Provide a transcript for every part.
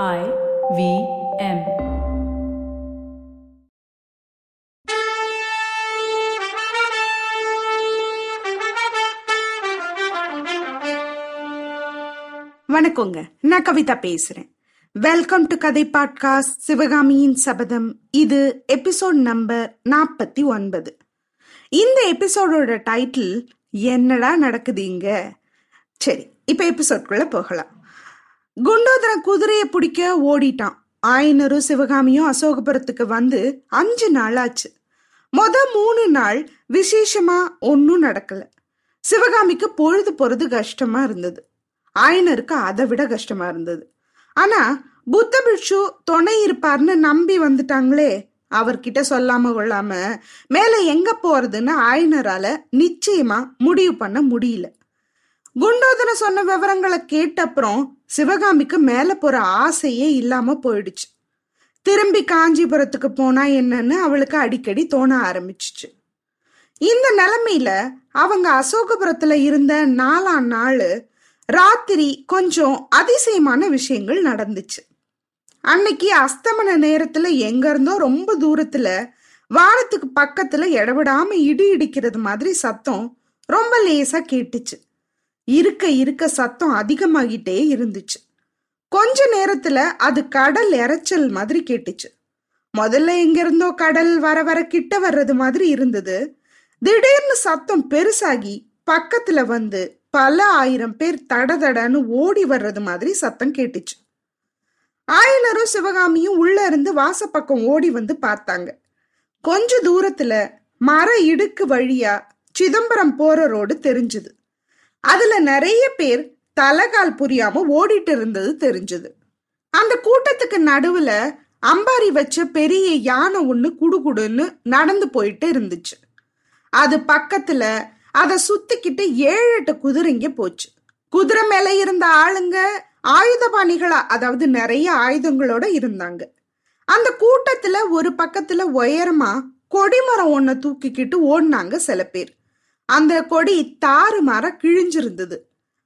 I V M. வணக்கங்க. நான் கவிதா பேசுறேன். வெல்கம் டு கதை பாட்காஸ்ட் சிவகாமியின் சபதம் இது எபிசோட் நம்பர் நாற்பத்தி ஒன்பது. இந்த எபிசோடோட டைட்டில் என்னடா நடக்குது இங்க? சரி இப்ப எபிசோட்குள்ள போகலாம். குண்டோதரன் குதிரையை பிடிக்க ஓடிட்டான். ஆயனரும் சிவகாமியும் அசோகபுரத்துக்கு வந்து அஞ்சு நாள் ஆச்சு மொத மூணு நாள் விசேஷமா ஒன்னும் நடக்கல. சிவகாமிக்கு பொழுது பொழுது கஷ்டமா இருந்தது. ஆயனருக்கு அதை விட கஷ்டமா இருந்தது. ஆனா புத்த பிட்சு துணை இருப்பார்னு நம்பி வந்துட்டாங்களே அவர்கிட்ட சொல்லாம கொள்ளாம மேல எங்க போறதுன்னு ஆயனரால நிச்சயமா முடிவு பண்ண முடியல. குண்டோதன சொன்ன விவரங்களை கேட்ட அப்புறம் சிவகாமிக்கு மேல போற ஆசையே இல்லாம போயிடுச்சு. திரும்பி காஞ்சிபுரத்துக்கு போனா என்னன்னு அவளுக்கு அடிக்கடி தோண ஆரம்பிச்சுச்சு. இந்த நிலைமையில அவங்க அசோகபுரத்துல இருந்த நாலாம் நாள் ராத்திரி கொஞ்சம் அதிசயமான விஷயங்கள் நடந்துச்சு. அன்னைக்கு அஸ்தமன நேரத்துல எங்க இருந்தோ ரொம்ப தூரத்துல வானத்துக்கு பக்கத்துல இடவிடாம இடி இடிக்கிறது மாதிரி சத்தம் ரொம்ப லேசா கேட்டுச்சு. இருக்க இருக்க சத்தம் அதிகமாகிட்டே இருந்துச்சு. கொஞ்ச நேரத்துல அது கடல் இறைச்சல் மாதிரி கேட்டுச்சு. முதல்ல எங்கிருந்தோ கடல் வர வர கிட்ட வர்றது மாதிரி இருந்தது. திடீர்னு சத்தம் பெருசாகி பக்கத்துல வந்து பல ஆயிரம் பேர் தடதடன்னு ஓடி வர்றது மாதிரி சத்தம் கேட்டுச்சு. ஆயனரும் சிவகாமியும் உள்ள இருந்து வாசப்பக்கம் ஓடி வந்து பார்த்தாங்க. கொஞ்ச தூரத்துல மர இடுக்கு வழியா சிதம்பரம் போற ரோடு தெரிஞ்சது. அதுல நிறைய பேர் தலகால் புரியாம ஓடிட்டு இருந்தது தெரிஞ்சது. அந்த கூட்டத்துக்கு நடுவுல அம்பாரி வச்ச பெரிய யானை ஒண்ணு குடுகுடுன்னு நடந்து போயிட்டு இருந்துச்சு. அது பக்கத்துல அதை சுத்திக்கிட்டு ஏழு எட்டு குதிரைங்க போச்சு. குதிரை மேல இருந்த ஆளுங்க ஆயுதபாணிகளா அதாவது நிறைய ஆயுதங்களோட இருந்தாங்க. அந்த கூட்டத்துல ஒரு பக்கத்துல உயரமா கொடிமரம் ஒன்ன தூக்கிக்கிட்டு ஓடினாங்க சில பேர். அந்த கொடி தாறு மாற கிழிஞ்சிருந்தது.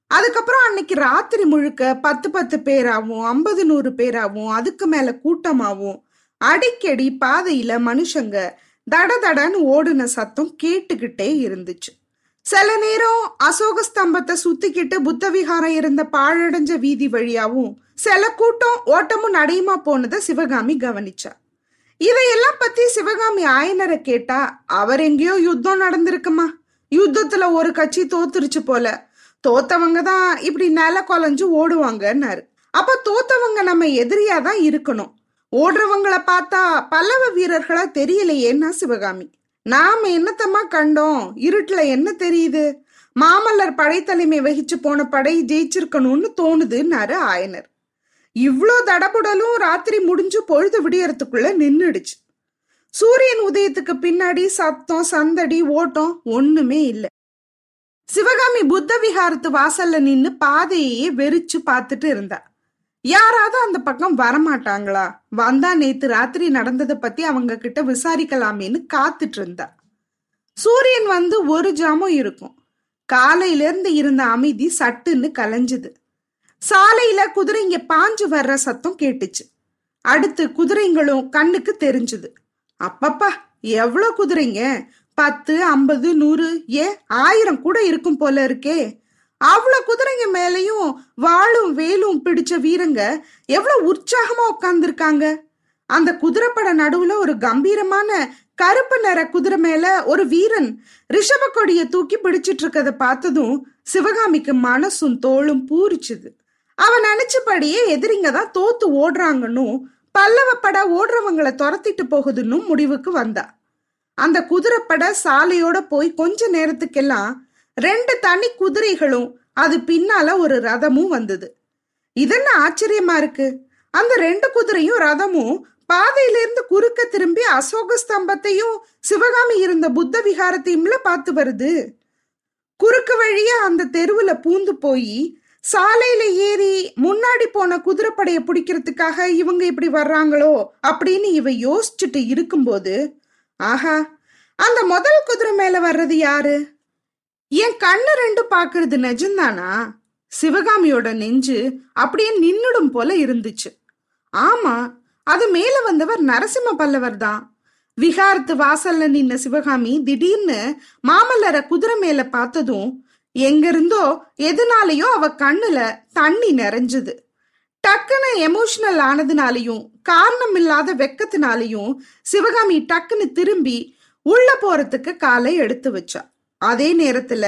அதுக்கப்புறம் அன்னைக்கு ராத்திரி முழுக்க பத்து பத்து பேராகவும் ஐம்பது நூறு பேராகவும் அதுக்கு மேல கூட்டமாகவும் அடிக்கடி பாதையில மனுஷங்க தட தடன்னு ஓடுன சத்தம் கேட்டுக்கிட்டே இருந்துச்சு. சில நேரம் அசோக ஸ்தம்பத்தை சுத்திக்கிட்டு புத்த விகாரம் இருந்த பாழடைஞ்ச வீதி வழியாவும் சில கூட்டம் ஓட்டமும் நடையுமா போனதை சிவகாமி கவனிச்சா. இதையெல்லாம் பத்தி சிவகாமி ஆயனரை கேட்டா அவர் எங்கேயோ யுத்தம் நடந்திருக்குமா? யுத்தத்துல ஒரு கட்சி தோத்துருச்சு போல. தோத்தவங்க தான் இப்படி நில கொலைஞ்சு ஓடுவாங்கன்னாரு. அப்ப தோத்தவங்க நம்ம எதிரியா தான் இருக்கணும். ஓடுறவங்கள பார்த்தா பல்லவ வீரர்களா தெரியலையேன்னா சிவகாமி. நாம என்னத்தம்மா கண்டோம்? இருட்டுல என்ன தெரியுது? மாமல்லர் படைத்தலைமை வகிச்சு போன படை ஜெயிச்சிருக்கணும்னு தோணுதுன்னாரு ஆயனர். இவ்வளோ தடபுடலும் ராத்திரி முடிஞ்சு பொழுது விடியறதுக்குள்ள நின்றுடுச்சு சூரியன் உதயத்துக்கு பின்னாடி சத்தம் சந்தடி ஓட்டம் ஒண்ணுமே இல்லை. சிவகாமி புத்த விகாரத்து வாசல்ல நின்னு பாதையே வெறிச்சு பார்த்துட்டு இருந்தா. யாராவது அந்த பக்கம் வரமாட்டாங்களா? வந்தா நேத்து ராத்திரி நடந்ததை பத்தி அவங்க கிட்ட விசாரிக்கலாமேன்னு காத்துட்டு இருந்தா. சூரியன் வந்து ஒரு ஜாமம் இருக்கும். காலையில இருந்து இருந்த அமைதி சட்டுன்னு கலைஞ்சுது. சாலையில குதிரைங்க பாஞ்சு வர்ற சத்தம் கேட்டுச்சு. அடுத்து குதிரைங்களும் கண்ணுக்கு தெரிஞ்சுது. அப்பப்பா எவ்வளவு குதிரைங்க? பத்து ஐம்பது நூறு ஏ ஆயிரம் கூட இருக்கும் போல இருக்கே. அவ்வளவு குதிரைங்க மேலையும் வாளும் வேலும் பிடிச்ச வீரங்க எவ்வளவு உற்சாகமா உட்கார்ந்துருக்காங்க. அந்த குதிரைப்பட நடுவுல ஒரு கம்பீரமான கருப்பு நிற குதிரை மேல ஒரு வீரன் ரிஷப கொடிய தூக்கி பிடிச்சிட்டு இருக்கத பார்த்ததும் சிவகாமிக்கு மனசும் தோளும் பூரிச்சுது. அவன் நினைச்சபடியே எதிரிங்க தான் தோத்து ஓடுறாங்கன்னு பல்லவ பட ஓடுறவங்களை துரத்திட்டு போகுதுன்னு முடிவுக்கு வந்தா. அந்த குதிரைப்பட சாலையோட போய் கொஞ்ச நேரத்துக்கெல்லாம் ரெண்டு தனி குதிரைகளும் அது பின்னால ஒரு ரதமும் வந்தது. இதென்ன ஆச்சரியமா இருக்கு? அந்த ரெண்டு குதிரையும் ரதமும் பாதையிலிருந்து குறுக்க திரும்பி அசோக ஸ்தம்பத்தையும் சிவகாமி இருந்த புத்த விகாரத்தையும்ல பார்த்து வருது. குறுக்கு வழியா அந்த தெருவுல பூந்து போய் சாலையில ஏறி முன்னாடி போன குதிரைப்படையை பிடிக்கிறதுக்காக இவங்க இப்படி வர்றாங்களோ அப்படின்னு இவ யோசிச்சுட்டு இருக்கும்போது ஆஹா அந்த முதல் குதிரை மேல வர்றது யாரு? என் கண்ணு ரெண்டு பாக்குறது நிஜம்தானா சிவகாமியோட நெஞ்சு அப்படியே நின்னுடும் போல இருந்துச்சு. ஆமா அது மேல வந்தவர் நரசிம்ம பல்லவர் தான். விகாரத்து வாசல்ல நின்ன சிவகாமி திடீர்னு மாமல்லரை குதிரை மேல பார்த்ததும் எங்கிருந்தோ எதுனாலயோ அவ கண்ணுல தண்ணி நிறைஞ்சது. டக்குன்னு எமோஷனல் ஆனதுனாலையும் காரணம் இல்லாத வெக்கத்தினாலையும் சிவகாமி டக்குன்னு திரும்பி உள்ள போறதுக்கு காலை எடுத்து வச்சா. அதே நேரத்துல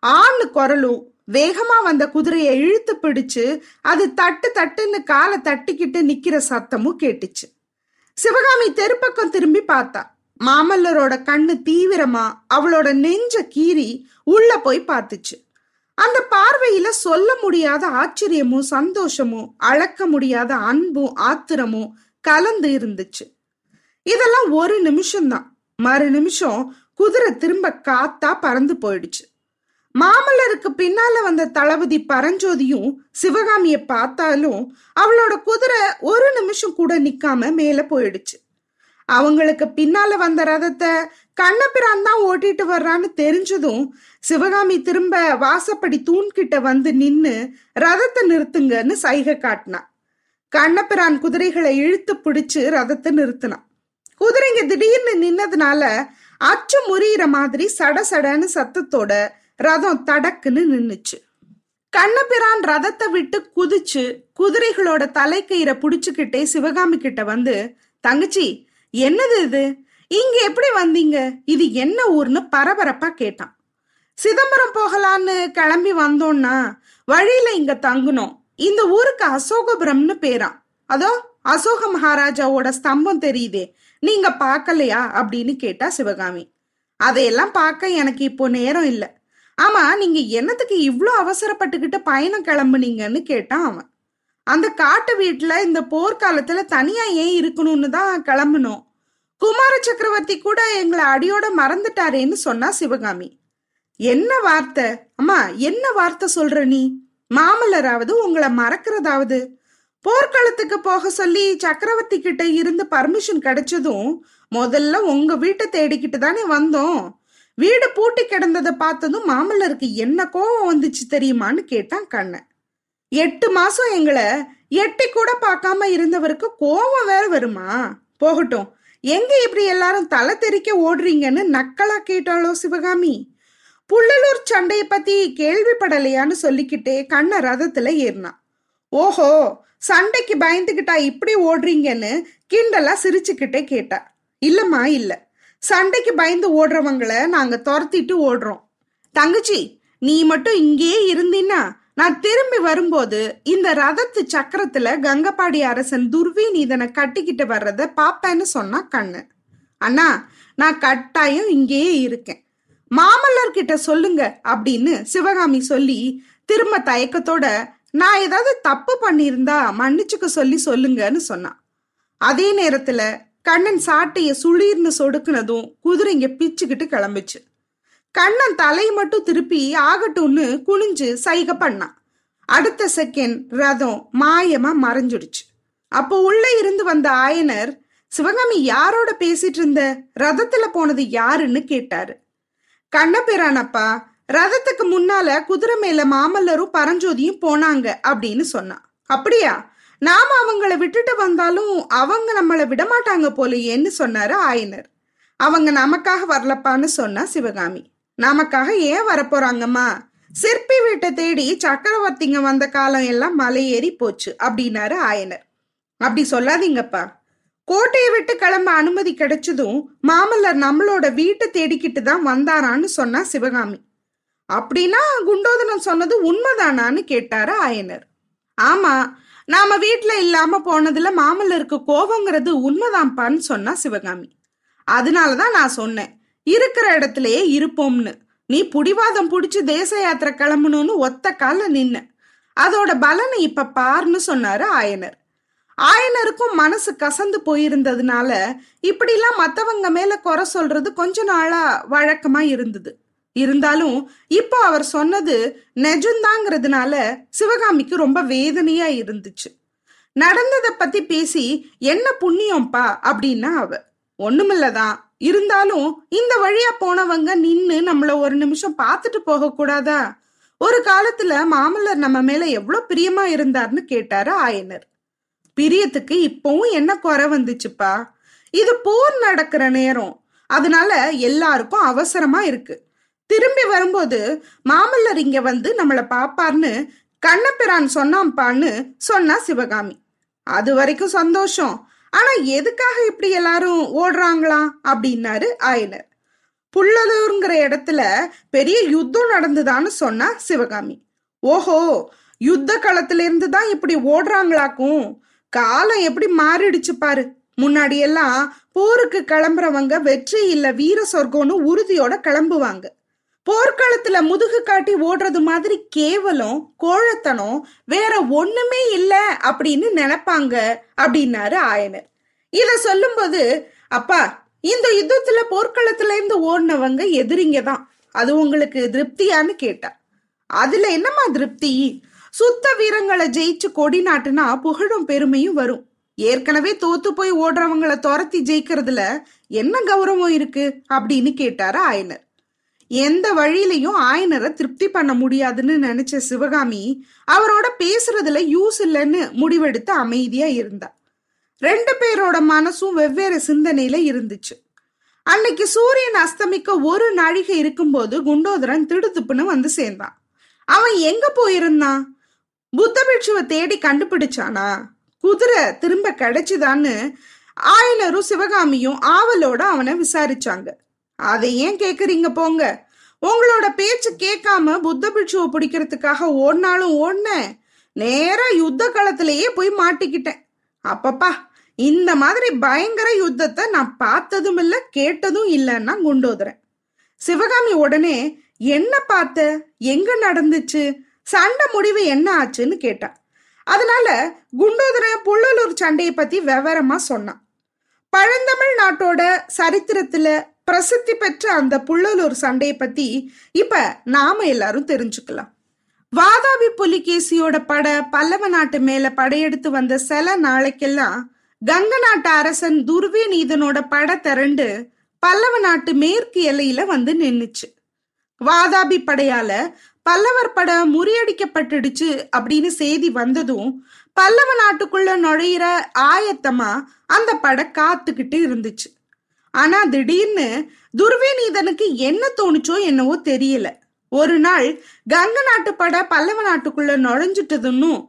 ஆண் குரலும் வேகமா வந்த குதிரையை இழுத்து பிடிச்சு அது தட்டு தட்டுன்னு காலை தட்டிக்கிட்டு நிக்கிற சத்தமும் கேட்டுச்சு. சிவகாமி தெருப்பக்கம் திரும்பி பார்த்தா மாமல்லரோட கண்ணு தீவிரமா அவளோட நெஞ்ச கீறி உள்ள போய் பார்த்துச்சு. அந்த பார்வையில சொல்ல முடியாத ஆச்சரியமும் சந்தோஷமும் அளக்க முடியாத அன்பும் ஆத்திரமும் கலந்து இருந்துச்சு. இதெல்லாம் ஒரு நிமிஷம்தான். மறு நிமிஷம் குதிரை திரும்ப காத்தா பறந்து போயிடுச்சு. மாமல்லருக்கு பின்னால வந்த தளபதி பரஞ்சோதியும் சிவகாமிய பார்த்தாலும் அவளோட குதிரை ஒரு நிமிஷம் கூட நிக்காம மேல போயிடுச்சு. அவங்களுக்கு பின்னால வந்த ரதத்தை கண்ணபிரான் தான் ஓட்டிட்டு வர்றான்னு தெரிஞ்சதும் சிவகாமி திரும்ப வாசப்படி தூண்கிட்ட வந்து நின்னு ரதத்தை நிறுத்துங்கன்னு சைகை காட்டினா. கண்ணபிரான் குதிரைகளை இழுத்து பிடிச்சு ரதத்தை நிறுத்தினான் குதிரைங்க திடீர்னு நின்னதுனால அச்சு முறியிற மாதிரி சட சடன்னு சத்தத்தோட ரதம் தடக்குன்னு நின்னுச்சு. கண்ணபிரான் ரதத்தை விட்டு குதிச்சு குதிரைகளோட தலைக்கயிறை புடிச்சுக்கிட்டே சிவகாமி கிட்ட வந்து தங்கச்சி என்னது இது? இங்க எப்படி வந்தீங்க? இது என்ன ஊர்னு பரபரப்பா கேட்டான். சிதம்பரம் போகலான்னு கிளம்பி வந்தோம்னா வழியில இங்க தங்குனோம். இந்த ஊருக்கு அசோகபுரம்னு பேரான் அதோ அசோக மகாராஜாவோட ஸ்தம்பம் தெரியுதே. நீங்க பார்க்கலையா? அப்படின்னு கேட்டா சிவகாமி. அதையெல்லாம் பார்க்க எனக்கு இப்போ நேரம் இல்லை. ஆமா நீங்க என்னத்துக்கு இவ்வளோ அவசரப்பட்டுக்கிட்டு பயணம் கிளம்புனீங்கன்னு கேட்டான் அவன். அந்த காட்டு வீட்டுல இந்த போர்க்காலத்துல தனியா ஏன் இருக்கணும்னு தான் கிளம்பணும். குமார சக்கரவர்த்தி கூட எங்களை அடியோட மறந்துட்டாரேன்னு சொன்னா சிவகாமி. என்ன வார்த்தை? அம்மா என்ன வார்த்தை சொல்ற நீ? மாமல்லராவது உங்களை மறக்கிறதாவது? போர்க்களத்துக்கு போக சொல்லி சக்கரவர்த்தி கிட்ட இருந்து பர்மிஷன் கிடைச்சதும் முதல்ல உங்க வீட்டை தேடிக்கிட்டு தானே வந்தோம். வீடு பூட்டி கிடந்ததை பார்த்ததும் மாமல்லருக்கு என்ன கோவம் வந்துச்சு தெரியுமான்னு கேட்டான் கண்ணன். எட்டு மாசம் எங்களை எட்டி கூட பார்க்காம இருந்தவருக்கு கோவம் வேற வருமா? போகட்டும். எங்க இப்படி எல்லாரும் தலை தெறிக்க ஓடுறீங்கன்னு நக்கலா கேட்டாளோ சிவகாமி? புள்ளலூர் சண்டையை பத்தி கேள்விப்படலையான்னு சொல்லிக்கிட்டே கண்ண ரதத்துல ஏறினான் ஓஹோ சண்டைக்கு பயந்துகிட்டா இப்படி ஓடுறீங்கன்னு கிண்டலா சிரிச்சுக்கிட்டே கேட்டா. இல்லம்மா இல்ல. சண்டைக்கு பயந்து ஓடுறவங்கள நாங்க துரத்திட்டு ஓடுறோம். தங்கச்சி நீ மட்டும் இங்கேயே இருந்தீன்னா நான் திரும்பி வரும்போது இந்த ரதத்து சக்கரத்துல கங்கப்பாடி அரசன் துர்விநீதனை கட்டிக்கிட்டு வர்றத பாப்பேன்னு சொன்னா கண்ணு. அண்ணா நான் கட்டாயம் இங்கேயே இருக்கேன். மாமல்லர் கிட்ட சொல்லுங்க அப்படின்னு சிவகாமி சொல்லி திரும்ப தயக்கத்தோட நான் ஏதாவது தப்பு பண்ணியிருந்தா மன்னிச்சுக்க சொல்லி சொல்லுங்கன்னு சொன்னான் அதே நேரத்துல கண்ணன் சாட்டைய சுளீர்னு சொடுக்குனதும் குதிரைங்க பிச்சுக்கிட்டு கிளம்பிச்சு. கண்ணன் தலை மட்டும் திருப்பி ஆகட்டும்னு குனிஞ்சு சைக பண்ணான். அடுத்த செகண்ட் ரதம் மாயமா மறைஞ்சிடுச்சு. அப்போ உள்ள இருந்து வந்த ஆயனர் சிவகாமி யாரோட பேசிட்டு இருந்த? ரதத்துல போனது யாருன்னு கேட்டாரு. கண்ணபிரானப்பா ரதத்துக்கு முன்னால குதிரை மேல மாமல்லரும் பரஞ்சோதியும் போனாங்க அப்படின்னு சொன்னான். அப்படியா? நாம அவங்கள விட்டுட்டு வந்தாலும் அவங்க நம்மளை விடமாட்டாங்க போலையேன்னு சொன்னாரு ஆயனர். அவங்க நமக்காக வரலப்பான்னு சொன்னா சிவகாமி. நமக்காக ஏன் வரப்போறாங்கம்மா? சிற்பி வீட்டை தேடி சக்கரவர்த்திங்க வந்த காலம் எல்லாம் மலை ஏறி போச்சு அப்படின்னாரு ஆயனர். அப்படி சொல்லாதீங்கப்பா. கோட்டையை விட்டு கிளம்ப அனுமதி கிடைச்சதும் மாமல்லர் நம்மளோட வீட்டை தேடிக்கிட்டு தான் வந்தாரான்னு சொன்னா சிவகாமி. அப்படின்னா குண்டோதனம் சொன்னது உண்மைதானான்னு கேட்டாரு ஆயனர். ஆமா நாம வீட்டுல இல்லாம போனதுல மாமல்லருக்கு கோபங்கிறது உண்மைதான்ப்பான்னு சொன்னா சிவகாமி. அதனாலதான் நான் சொன்னேன். இருக்கிற இடத்துலயே இருப்போம்னு. நீ புடிவாதம் புடிச்சு தேச யாத்திரை கிளம்பணும்னு ஒத்த கால நின்ன. அதோட பலனை இப்ப பாருன்னு சொன்னாரு ஆயனர். ஆயனருக்கும் மனசு கசந்து போயிருந்ததுனால இப்படிலாம் மத்தவங்க மேல குறை சொல்றது கொஞ்ச நாளா வழக்கமா இருந்தது. இருந்தாலும் இப்போ அவர் சொன்னது நெஜந்தாங்கிறதுனால சிவகாமிக்கு ரொம்ப வேதனையா இருந்துச்சு. நடந்ததை பத்தி பேசி என்ன புண்ணியம்ப்பா அப்படின்னா அவ ஒண்ணுமில்லதான். இருந்தாலும் இந்த வழியா போனவங்க நின்னு நம்மள ஒரு நிமிஷம் பார்த்துட்டு போக கூடாதா? ஒரு காலத்துல மாமல்லர் நம்ம மேல எவ்வளவு பிரியமா இருந்தார்னு கேட்டாரு ஆயனர். பிரியத்துக்கு இப்பவும் என்ன குறை வந்துச்சுப்பா? இது போர் நடக்கிற நேரம். அதனால எல்லாருக்கும் அவசரமா இருக்கு. திரும்பி வரும்போது மாமல்லர் இங்க வந்து நம்மளை பாப்பார்னு கண்ணபிரான் சொன்னாம்பான்னு சொன்னா சிவகாமி. அது வரைக்கும் சந்தோஷம். ஆனா எதுக்காக இப்படி எல்லாரும் ஓடுறாங்களா? அப்படின்னாரு ஆயனர். புள்ளலூருங்கிற இடத்துல பெரிய யுத்தம் நடந்துதான்னு சொன்னா சிவகாமி. ஓஹோ யுத்த களத்துல இருந்து தான் இப்படி ஓடுறாங்களாக்கும்? காலம் எப்படி மாறிடுச்சு பாரு. முன்னாடியெல்லாம் போருக்கு கிளம்புறவங்க வெற்றி இல்ல வீர சொர்க்கம்னு உறுதியோட கிளம்புவாங்க. போர்க்களத்துல முதுகு காட்டி ஓடுறது மாதிரி கேவலம் கோழத்தனம் வேற ஒண்ணுமே இல்ல அப்படின்னு நினைப்பாங்க அப்படின்னாரு ஆயனர். இத சொல்லும்போது அப்பா இந்த யுத்தத்துல போர்க்களத்துல இருந்து ஓடினவங்க எதிரிங்க தான். அது உங்களுக்கு திருப்தியான்னு கேட்டா. அதுல என்னம்மா திருப்தி? சுத்த வீரங்களை ஜெயிச்சு கொடி நாட்டுனா புகழும் பெருமையும் வரும். ஏற்கனவே தோத்து போய் ஓடுறவங்களை துரத்தி ஜெயிக்கிறதுல என்ன கௌரவம் இருக்கு அப்படின்னு கேட்டாரு ஆயனர். எந்த வழியிலையும் ஆயனரை திருப்தி பண்ண முடியாதுன்னு நினைச்ச சிவகாமி அவரோட பேசுறதுல யூஸ் இல்லைன்னு முடிவெடுத்து அமைதியா இருந்தா. ரெண்டு பேரோட மனசும் வெவ்வேறு சிந்தனையில இருந்துச்சு. அன்னைக்கு சூரியன் அஸ்தமிக்க ஒரு நாழிகை இருக்கும்போது குண்டோதரன் திடுத்துப்புன்னு வந்து சேர்ந்தான். அவன் எங்க போயிருந்தான்? புத்த பிட்சுவை தேடி கண்டுபிடிச்சானா? குதிரை திரும்ப கிடைச்சுதான்னு ஆயனரும் சிவகாமியும் ஆவலோட அவனை விசாரிச்சாங்க. அதை ஏன் கேக்குறீங்க போங்க? உங்களோட பேச்சு கேட்காம புத்த பிட்சுவை பிடிக்கிறதுக்காக ஓடினாலும் ஓடினேன் நேரா யுத்த களத்திலேயே போய் மாட்டிக்கிட்டேன். அப்பப்பா இந்த மாதிரி பயங்கர யுத்தத்தை நான் பார்த்ததும் இல்ல கேட்டதும் இல்லைன்னா குண்டோதுறேன் சிவகாமி உடனே என்ன பார்த்த? எங்க நடந்துச்சு? சண்டை முடிவு என்ன ஆச்சுன்னு கேட்டான் அதனால குண்டோதரன் புள்ளலூர் சண்டையை பத்தி விவரமா சொன்னான் பழந்தமிழ் நாட்டோட சரித்திரத்துல பிரசித்தி பெற்ற அந்த புள்ளலூர் சண்டையை பத்தி இப்ப நாம எல்லாரும் தெரிஞ்சுக்கலாம். வாதாபி புலிகேசியோட பட பல்லவ நாட்டு மேல படையெடுத்து வந்த சில நாளைக்கெல்லாம் கங்க நாட்டு அரசன் துர்வேநீதனோட பட திரண்டு பல்லவ நாட்டு மேற்கு எல்லையில வந்து நின்னுச்சு. வாதாபி படையால பல்லவர் பட முறியடிக்கப்பட்டுடுச்சு அப்படின்னு செய்தி வந்ததும் பல்லவ நாட்டுக்குள்ள நுழையிற ஆயத்தமா அந்த பட காத்துக்கிட்டு இருந்துச்சு. ஆனா திடீர்னு துர்வேநீதனுக்கு என்ன தோணுச்சோ என்னவோ தெரியல. ஒரு நாள் கங்க நாட்டு படை பல்லவ நாட்டுக்குள்ள நுழைஞ்சிட்டதுன்னும்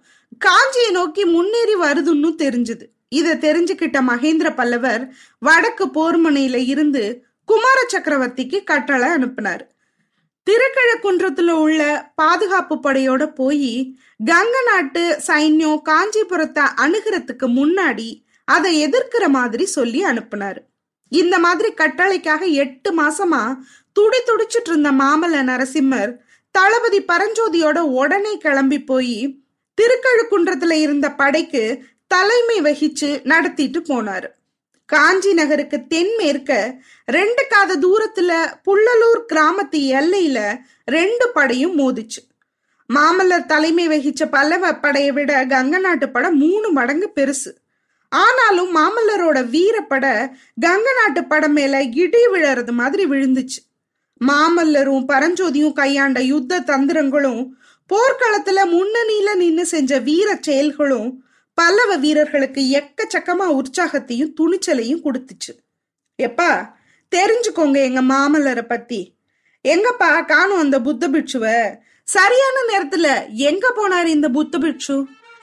காஞ்சியை நோக்கி முன்னேறி வருதுன்னு தெரிஞ்சது. இதை தெரிஞ்சுக்கிட்ட மகேந்திர பல்லவர் வடக்கு போர்மனையில இருந்து குமார சக்கரவர்த்திக்கு கட்டளை அனுப்பினார். திருக்கழக்குன்றத்துல உள்ள பாதுகாப்பு படையோட போய் கங்க நாட்டு சைன்யம் காஞ்சிபுரத்தை அணுகிறதுக்கு முன்னாடி அதை எதிர்க்கிற மாதிரி சொல்லி அனுப்புனாரு. இந்த மாதிரி கட்டளைக்காக எட்டு மாசமா துடி துடிச்சிட்டு இருந்த மாமல்ல நரசிம்மர் தளபதி பரஞ்சோதியோட உடனே கிளம்பி போய் திருக்கழுக்குன்றத்துல இருந்த படைக்கு தலைமை வகிச்சு நடத்திட்டு போனாரு. காஞ்சி நகருக்கு தென்மேற்க ரெண்டு காத தூரத்துல புள்ளலூர் கிராமத்து எல்லையில ரெண்டு படையும் மோதிச்சு. மாமல்லர் தலைமை வகிச்ச பல்லவ படையை விட கங்க நாட்டு படை மூணு மடங்கு பெருசு. ஆனாலும் மாமல்லரோட வீரப்பட கங்க நாட்டு படம் மேல இடி விழறது மாதிரி விழுந்துச்சு. மாமல்லரும் பரஞ்சோதியும் கையாண்ட யுத்த தந்திரங்களும் போர்க்களத்துல முன்னணியில நின்னு செஞ்ச வீர செயல்களும் பல்லவ வீரர்களுக்கு எக்கச்சக்கமா உற்சாகத்தையும் துணிச்சலையும் கொடுத்துச்சு. எப்பா தெரிஞ்சுக்கோங்க எங்க மாமல்லரை பத்தி. எங்கப்பா காணும் அந்த புத்த பிட்சுவ சரியான நேரத்துல எங்க போனாரு இந்த புத்த பிட்சு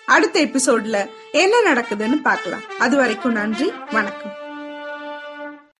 அடுத்த எபிசோட்ல என்ன நடக்குதுன்னு பார்க்கலாம். அது வரைக்கும் நன்றி வணக்கம்.